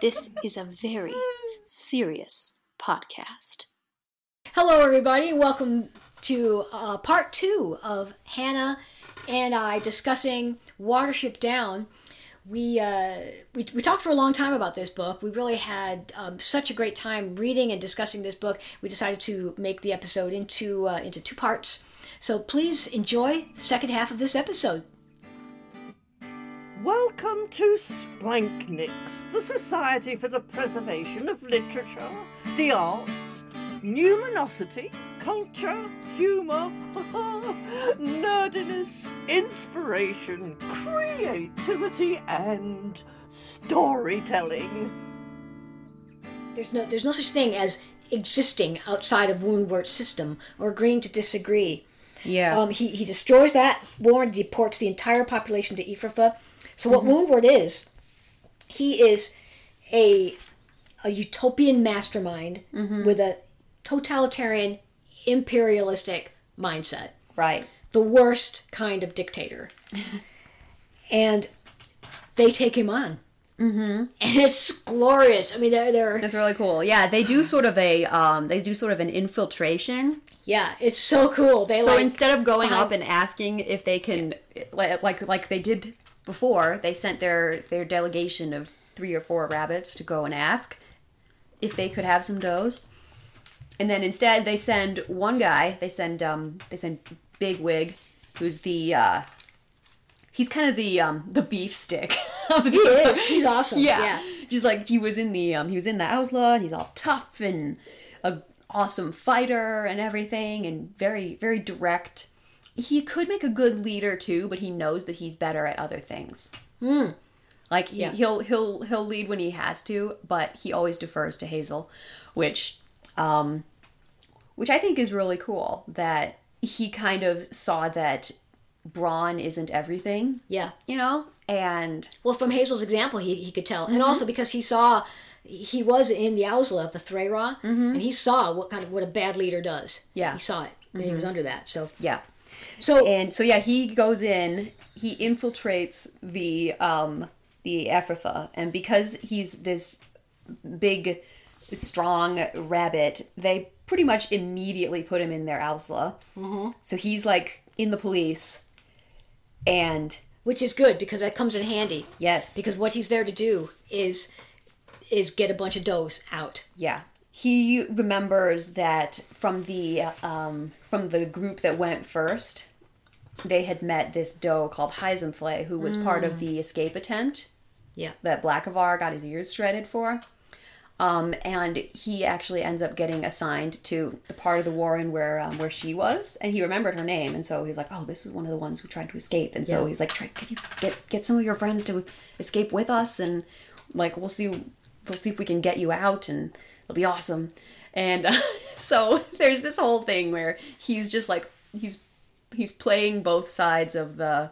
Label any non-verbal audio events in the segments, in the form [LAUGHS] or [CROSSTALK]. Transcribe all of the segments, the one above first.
This is a very serious podcast. Hello, everybody. Welcome to uh, part two of Hannah and I discussing Watership Down. We, uh, we, we talked for a long time about this book. We really had um, such a great time reading and discussing this book. We decided to make the episode into uh, into two parts. So please enjoy the second half of this episode. Welcome to Splankniks, the Society for the Preservation of Literature, the Arts, Numinosity, Culture, Humour, [LAUGHS] Nerdiness, Inspiration, Creativity, and Storytelling. There's no there's no such thing as existing outside of Woundwort's system or agreeing to disagree. Yeah. Um, he, he destroys that war and deports the entire population to Efrafa. So what Woundwort is, he is a a utopian mastermind with a totalitarian, imperialistic mindset. right. The worst kind of dictator. [LAUGHS] and they take him on. Mm-hmm. And it's glorious. I mean, they're, they're That's really cool. Yeah, they do sort of a um, they do sort of an infiltration. yeah, it's so cool. They So like instead of going behind- up and asking if they can, like like like they did before, they sent their their delegation of three or four rabbits to go and ask if they could have some does. And then instead they send one guy. They send um they send Bigwig, who's the uh, he's kind of the um the beef stick. [LAUGHS] Of the, He is. He's awesome. Yeah. Yeah. Just like he was in the um he was in the Owsla and he's all tough and a awesome fighter and everything and very very direct. He could make a good leader too, but he knows that he's better at other things. Like he, Yeah. he'll he'll he'll lead when he has to, but he always defers to Hazel, which um which I think is really cool that he kind of saw that brawn isn't everything, yeah. you know? And Well, from Hazel's example, he, he could tell, Mm-hmm. and also because he saw he was in the Owsla, the Threarah, and he saw what kind of what a bad leader does. Mm-hmm. Yeah. Mm-hmm. he saw it, and he was under that. So, yeah. So And so yeah, he goes in, he infiltrates the um the Efrafa, and because he's this big strong rabbit, they pretty much immediately put him in their Owsla. Mm-hmm. So he's like in the police and which is good because that comes in handy. yes, Because what he's there to do is is get a bunch of does out. Yeah. He remembers that from the um, from the group that went first, they had met this doe called Hyzenthlay, who was part of the escape attempt Yeah, that Blackavar got his ears shredded for. Um, and he actually ends up getting assigned to the part of the Warren where um, where she was, and he remembered her name, and so he's like, "Oh, this is one of the ones who tried to escape." And so Yeah. he's like, Try, "Could you get get some of your friends to escape with us?" And like, we'll see, we'll see if we can get you out, and it'll be awesome. And uh, [LAUGHS] so there's this whole thing where he's just like he's he's playing both sides of the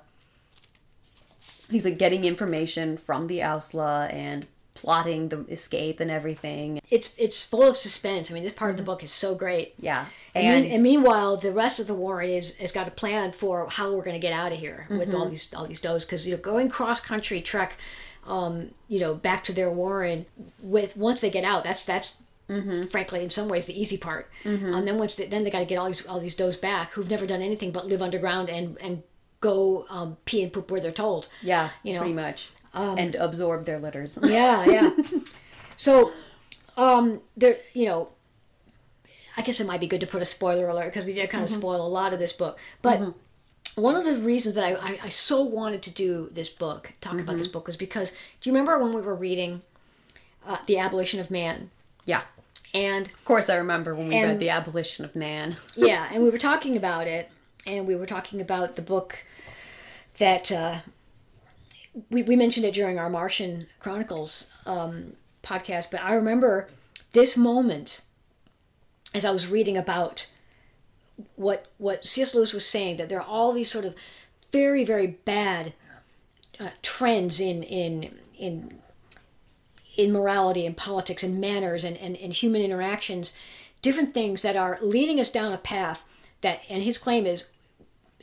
he's like getting information from the Owsla and plotting the escape and everything. it's it's full of suspense. I mean, this part of the book is so great. Yeah. And, And, and meanwhile, the rest of the warrant is has got a plan for how we're going to get out of here with Mm-hmm. all these all these does because you know going cross country trek, um, you know back to their warren with once they get out that's that's Mm-hmm. frankly in some ways the easy part. And then once they, then they got to get all these all these does back who've never done anything but live underground and and go um, pee and poop where they're told. yeah, you know, um, pretty much. and absorb their litters. [LAUGHS] Yeah, yeah. so, um, there, you know, I guess it might be good to put a spoiler alert because we did kind of spoil a lot of this book. But one of the reasons that I, I, I so wanted to do this book, talk about this book, was because do you remember when we were reading uh, The Abolition of Man? yeah. And Of course, I remember when we And- read The Abolition of Man. [LAUGHS] yeah, and we were talking about it, and we were talking about the book that uh, we, we mentioned it during our Martian Chronicles um, podcast. But I remember this moment as I was reading about what what C.S. Lewis was saying that there are all these sort of very very bad uh, trends in in in in morality and politics and manners and, and, and human interactions, different things that are leading us down a path that and his claim is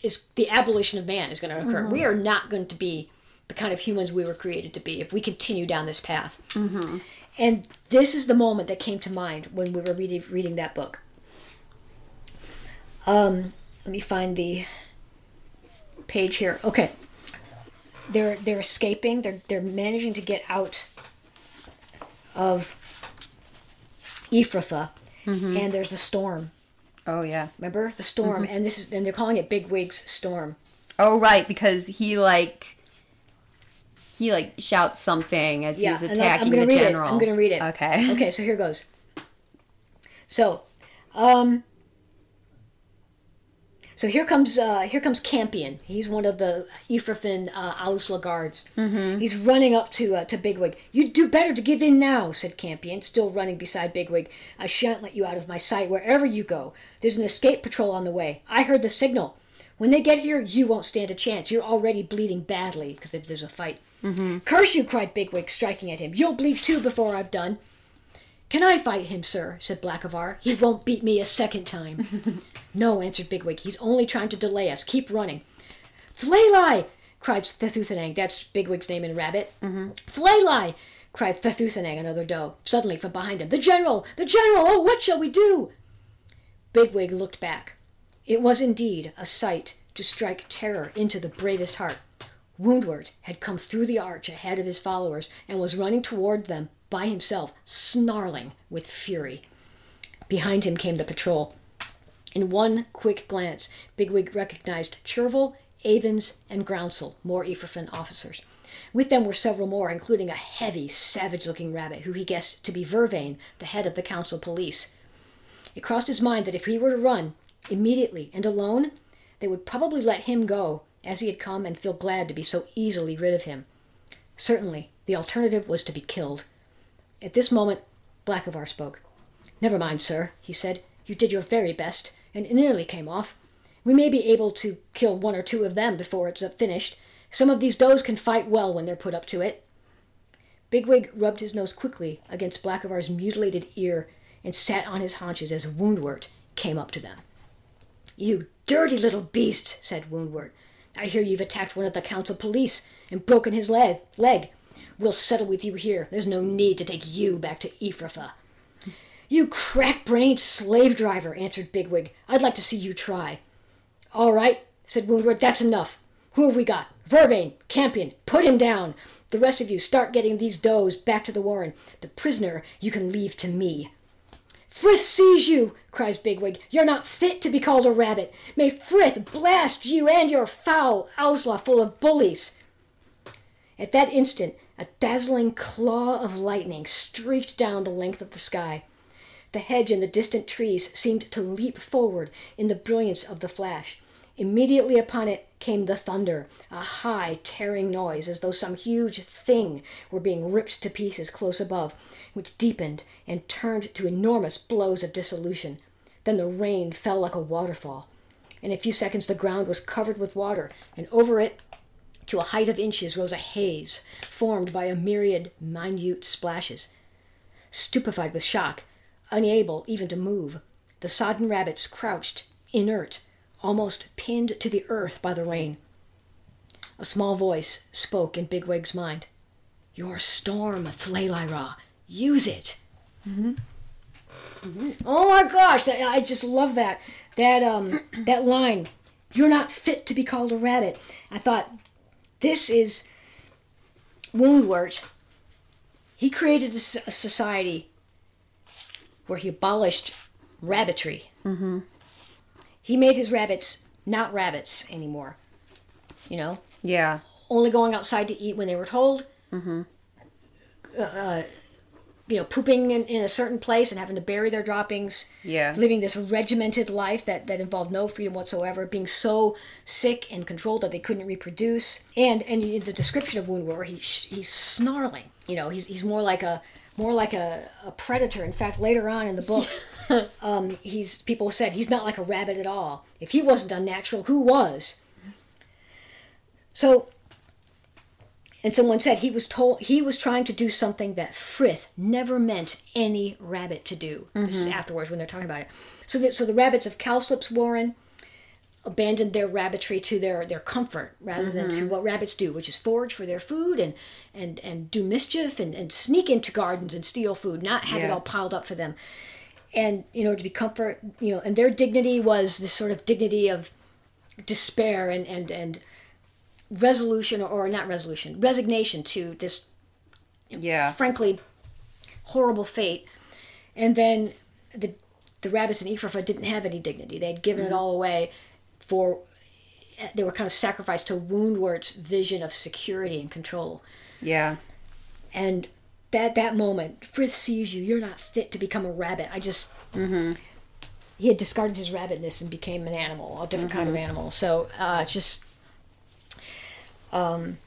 is the abolition of man is going to occur. We are not going to be the kind of humans we were created to be if we continue down this path. Mm-hmm. And this is the moment that came to mind when we were reading, reading that book. Um, let me find the page here. Okay. They're they're escaping. They're they're managing to get out of Efrafa, and there's the storm. Oh yeah. Remember the storm, and this is and they're calling it Big Wig's storm. Oh right, because he like he like shouts something as Yeah, he's attacking the general. it. I'm gonna read it. Okay. Okay, so here goes. So, um, so here comes uh, here comes Campion. He's one of the Efrafan uh, Owsla guards. Mm-hmm. He's running up to uh, to Bigwig. You'd do better to give in now," said Campion, still running beside Bigwig. "I shan't let you out of my sight wherever you go. There's an escape patrol on the way. I heard the signal. When they get here, you won't stand a chance. You're already bleeding badly because if there's a fight." Curse you! cried Bigwig, striking at him. You'll bleed too before I've done. Can I fight him, sir? said Blackavar. He won't beat me a second time. [LAUGHS] no, answered Bigwig. He's only trying to delay us. Keep running. Thlayli! cried Thethuthinnang. That's Bigwig's name in Rabbit. Mm-hmm. Cried Thethuthinnang, another doe. Suddenly, from behind him, The General! The General! Oh, what shall we do? Bigwig looked back. It was indeed a sight to strike terror into the bravest heart. Woundwort had come through the arch ahead of his followers and was running toward them by himself, snarling with fury. Behind him came the patrol. In one quick glance, Bigwig recognized Chervil, Avens, and Groundsel, more Efrafan officers. With them were several more, including a heavy, savage looking rabbit who he guessed to be Vervain, the head of the council police. It crossed his mind that if he were to run, immediately and alone, they would probably let him go as he had come and feel glad to be so easily rid of him. Certainly, the alternative was to be killed. At this moment, Blackavar spoke. Never mind, sir, he said. You did your very best, and it nearly came off. We may be able to kill one or two of them before it's finished. Some of these does can fight well when they're put up to it. Bigwig rubbed his nose quickly against Blackavar's mutilated ear and sat on his haunches as Woundwort came up to them. You dirty little beast, said Woundwort. I hear you've attacked one of the council police and broken his leg. leg. We'll settle with you here. There's no need to take you back to Efrafa. You crack-brained slave driver, answered Bigwig. I'd like to see you try. All right, said Woundwort. That's enough. Who have we got? Vervain, Campion, put him down. The rest of you start getting these does back to the warren. The prisoner you can leave to me. Frith sees you, cries Bigwig. You're not fit to be called a rabbit. May Frith blast you and your foul Owsla full of bullies. At that instant, a dazzling claw of lightning streaked down the length of the sky. The hedge and the distant trees seemed to leap forward in the brilliance of the flash. Immediately upon it came the thunder, a high, tearing noise, as though some huge thing were being ripped to pieces close above, which deepened and turned to enormous blows of dissolution. Then the rain fell like a waterfall. In a few seconds, the ground was covered with water, and over it, to a height of inches, rose a haze formed by a myriad minute splashes. Stupefied with shock, unable even to move, the sodden rabbits crouched, inert, almost pinned to the earth by the rain. A small voice spoke in Bigwig's mind. Your storm, Thlayli-rah. Use it. Oh my gosh, that, I just love that. That um [CLEARS THROAT] that line. You're not fit to be called a rabbit. I thought this is Woundwort. He created a, society where he abolished rabbitry. Mm-hmm. He made his rabbits not rabbits anymore. You know, Yeah. only going outside to eat when they were told. Mm-hmm. Uh, you know, pooping in, in a certain place and having to bury their droppings. Yeah. Living this regimented life that, that involved no freedom whatsoever. Being so sick and controlled that they couldn't reproduce. And and the description of Woundwort, he he's snarling. You know, he's he's more like a more like a, a predator. In fact, later on in the book, [LAUGHS] um, he's people said he's not like a rabbit at all. If he wasn't unnatural, who was? So, and someone said he was told he was trying to do something that Frith never meant any rabbit to do. This is afterwards when they're talking about it. So, the, so the rabbits of Cowslip's Warren, abandoned their rabbitry to their their comfort rather than to what rabbits do, which is forage for their food and and and do mischief and, and sneak into gardens and steal food, not have it all piled up for them. And you know, to be comfort, you know, and their dignity was this sort of dignity of despair and and and resolution or not resolution, resignation to this Yeah. frankly horrible fate. And then the the rabbits in Efrafa didn't have any dignity. They'd given it mm-hmm. all away for they were kind of sacrificed to Woundwort's vision of security and control. Yeah. And that that moment, Frith sees you. You're not fit to become a rabbit. I just he had discarded his rabbitness and became an animal, a different kind of animal. So uh, it's just um,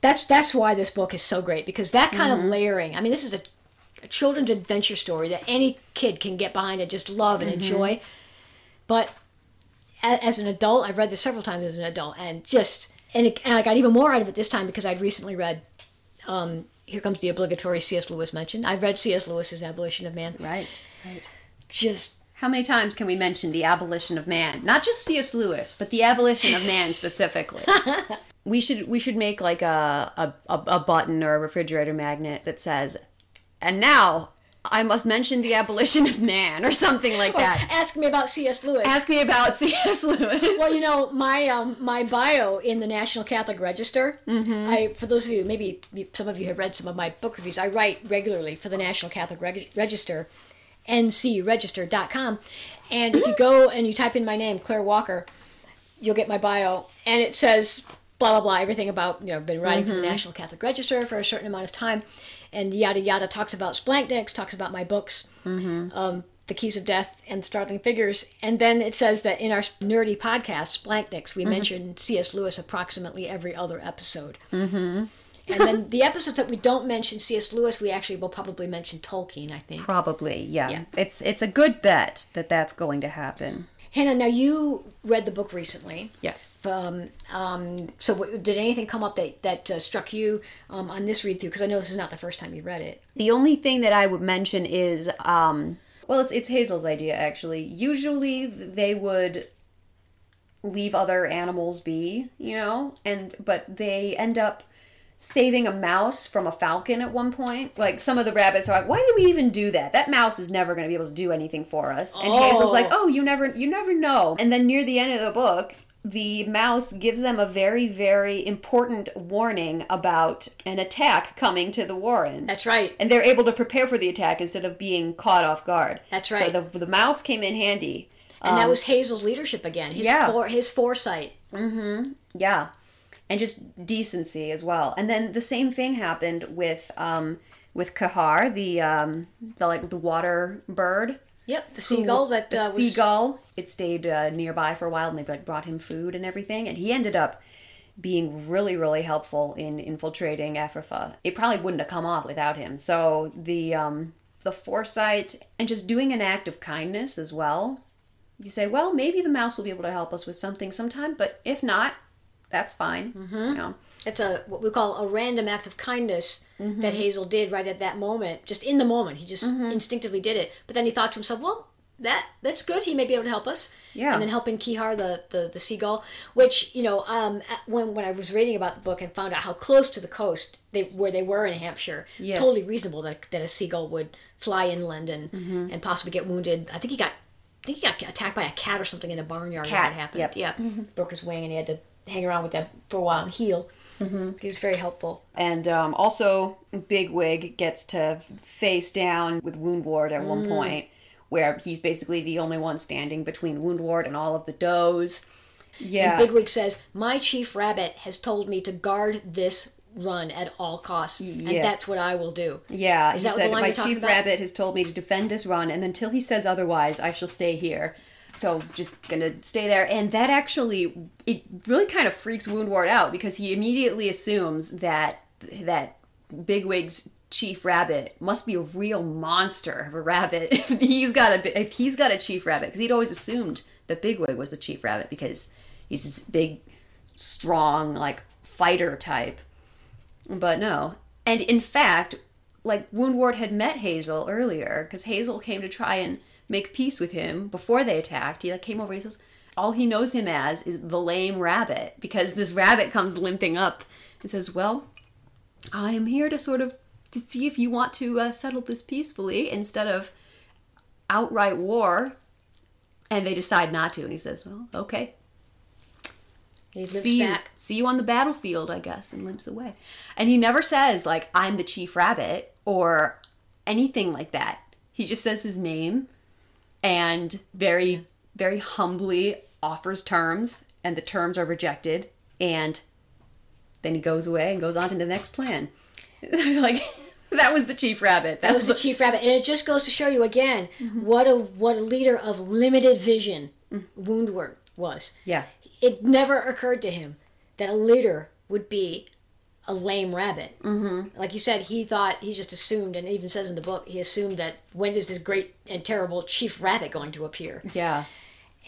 that's that's why this book is so great because that kind of layering. I mean, this is a, a children's adventure story that any kid can get behind and just love and enjoy. But a- as an adult, I've read this several times as an adult, and just and, it, and I got even more out of it this time because I'd recently read. Um, here comes the obligatory C.S. Lewis mention. I've read C.S. Lewis's Abolition of Man. Right. Right. Just How many times can we mention the abolition of man? Not just C.S. Lewis, but the abolition of man specifically. [LAUGHS] we should we should make like a, a a a button or a refrigerator magnet that says, "And now I must mention the abolition of man" or something like that. ask me about C.S. Lewis. Ask me about [LAUGHS] C.S. Lewis. well, you know, my um, my bio in the National Catholic Register. Mm-hmm. I, for those of you, maybe some of you have read some of my book reviews. I write regularly for the National Catholic Reg- Register, ncregister.com, and if you go and you type in my name, Claire Walker, you'll get my bio, and it says blah blah blah everything about you know I've been writing for the National Catholic Register for a certain amount of time, and yada yada talks about Splanknicks, talks about my books um, The Keys of Death and Startling Figures. And then it says that in our nerdy podcast, Splanknicks, we mention C.S. Lewis approximately every other episode. Mm-hmm. and then the episodes that we don't mention C.S. Lewis, we actually will probably mention Tolkien, I think. Probably, yeah. Yeah. It's it's a good bet that that's going to happen. Hannah, now you read the book recently. Yes. Um, um, so, what, did anything come up that, that uh, struck you um, on this read through? Because I know this is not the first time you read it. The only thing that I would mention is, um, well, it's it's Hazel's idea actually. Usually they would leave other animals be, you know, and but they end up saving a mouse from a falcon at one point. Like some of the rabbits are like, "Why did we even do that? That mouse is never going to be able to do anything for us." And Hazel's like, "Oh, you never you never know." And then near the end of the book, the mouse gives them a very very important warning about an attack coming to the warren That's right. and they're able to prepare for the attack instead of being caught off guard. That's right. So the the mouse came in handy. And that was Hazel's leadership again. His, Um, yeah. fore, his foresight. Mm-hmm. Yeah, and just decency as well. And then the same thing happened with um with Kehaar, the um the like the water bird. Yep, the seagull that the uh, was seagull. It stayed uh, nearby for a while, and they like brought him food and everything, and he ended up being really really helpful in infiltrating Efrafa. It probably wouldn't have come off without him. So the um the foresight and just doing an act of kindness as well. You say, well, maybe the mouse will be able to help us with something sometime, but if not, that's fine. Mm-hmm. You know. It's a what we call a random act of kindness Mm-hmm. that Hazel did right at that moment, just in the moment. He just instinctively did it. But then he thought to himself, "Well, that that's good. He may be able to help us." Yeah. And then helping Kehaar, the, the the seagull, which you know, um, when when I was reading about the book and found out how close to the coast they where they were in Hampshire, Yeah. totally reasonable that that a seagull would fly inland and Mm-hmm. and possibly get wounded. I think he got. I think he got attacked by a cat or something in the barnyard. Cat, that happened. yep. Yeah, broke his wing and he had to hang around with them for a while and heal. Mm-hmm. He was very helpful. And um, also, Bigwig gets to face down with Woundwort at Mm. one point, where he's basically the only one standing between Woundwort and all of the does. Yeah. Bigwig says, "My chief rabbit has told me to guard this run at all costs, Yeah. and that's what I will do." yeah, Is he that what the said, My chief about?" rabbit has told me to defend this run, and until he says otherwise, I shall stay here. So just gonna stay there, and that actually it really kind of freaks Woundwort out because he immediately assumes that that Bigwig's chief rabbit must be a real monster of a rabbit [LAUGHS] if he's got a if he's got a chief rabbit because he'd always assumed that Bigwig was the chief rabbit because he's this big, strong like fighter type. But no. And in fact, like Woundwort had met Hazel earlier because Hazel came to try and make peace with him before they attacked. He like came over. He says, all he knows him as is the lame rabbit because this rabbit comes limping up and says, "Well, I am here to sort of to see if you want to uh, settle this peacefully instead of outright war." And they decide not to, and he says, "Well, okay, He see you, back. see you on the battlefield, I guess," and limps away. And he never says like, "I'm the chief rabbit" or anything like that. He just says his name and very, very humbly offers terms, and the terms are rejected, and then he goes away and goes on to the next plan. [LAUGHS] like that was the chief rabbit. That was the [LAUGHS] chief rabbit, and it just goes to show you again Mm-hmm. what a what a leader of limited vision Woundwort was. yeah, It never occurred to him that a leader would be a lame rabbit. Mm-hmm. Like you said, he thought he just assumed, and even says in the book, he assumed that when is this great and terrible chief rabbit going to appear? yeah,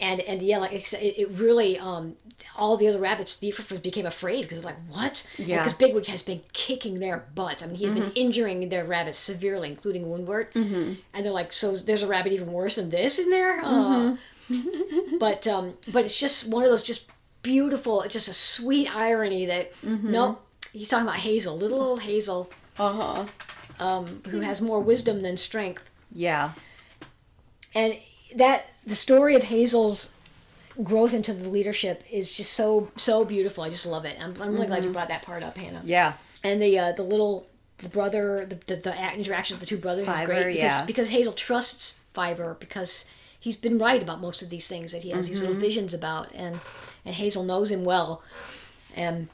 And and yeah, like it, it really, um, all the other rabbits, the became afraid because it's like what? Yeah. Because Bigwig has been kicking their butt. I mean, he's Mm-hmm. been injuring their rabbits severely, including Woundwort. Mm-hmm. And they're like, so there's a rabbit even worse than this in there. Mm-hmm. Uh, [LAUGHS] but um, but it's just one of those just beautiful, just a sweet irony that Mm-hmm. nope. He's talking about Hazel, little old Hazel, uh huh, um, who has more wisdom than strength. yeah, and that the story of Hazel's growth into the leadership is just so so beautiful. I just love it. I'm, I'm really glad you brought that part up, Hannah. yeah, And the uh, the little the brother the, the the interaction of the two brothers is great because yeah. because Hazel trusts Fiver because he's been right about most of these things that he has these little Mm-hmm. visions about and and Hazel knows him well and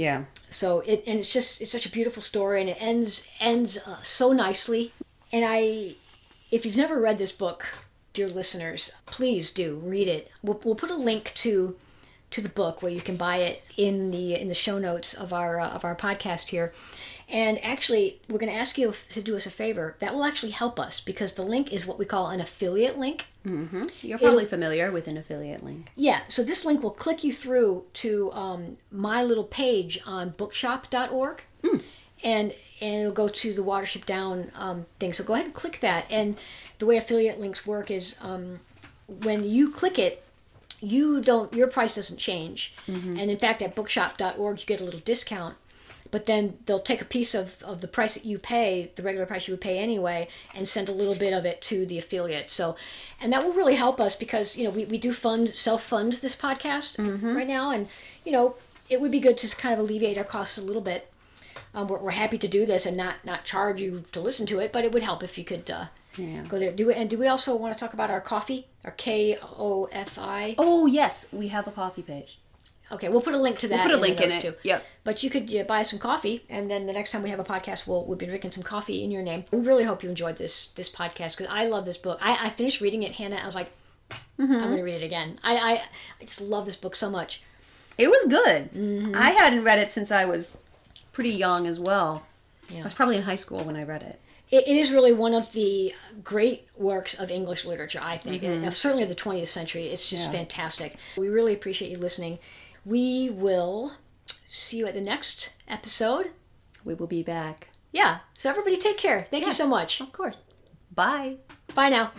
yeah. so it and it's just it's such a beautiful story and it ends ends uh, so nicely. And i if you've never read this book dear listeners please do read it. We'll, we'll put a link to to the book where you can buy it in the in the show notes of our uh, of our podcast here. And actually we're going to ask you to do us a favor. That will actually help us because the link is what we call an affiliate link You're probably familiar with an affiliate link. yeah, so this link will click you through to um, my little page on bookshop.org. And, and it'll go to the Watership Down um, thing. So go ahead and click that. And the way affiliate links work is um, when you click it, you don't your price doesn't change. And in fact, at bookshop.org, you get a little discount. But then they'll take a piece of, of the price that you pay, the regular price you would pay anyway, and send a little bit of it to the affiliate. So, and that will really help us because, you know, we, we do fund, self fund this podcast right now. And, you know, it would be good to kind of alleviate our costs a little bit. Um, we're, we're happy to do this and not, not charge you to listen to it, but it would help if you could uh, Yeah. go there. Do we, and do we also want to talk about our coffee, our K O F I? Oh yes, we have a coffee page. Okay, we'll put a link to that. We'll put a link in it. Yep. But you could yeah, buy some coffee, and then the next time we have a podcast, we'll we'll be drinking some coffee in your name. We really hope you enjoyed this this podcast because I love this book. I, I finished reading it, Hannah. I was like, Mm-hmm. I'm going to read it again. I, I I just love this book so much. It was good. I hadn't read it since I was pretty young as well. Yeah. I was probably in high school when I read it. It, it is really one of the great works of English literature, I think, Mm-hmm. and certainly of the 20th century. It's just Yeah. fantastic. We really appreciate you listening. We will see you at the next episode. We will be back. Yeah. So everybody, take care. Thank you so much. Of course. Bye. Bye now.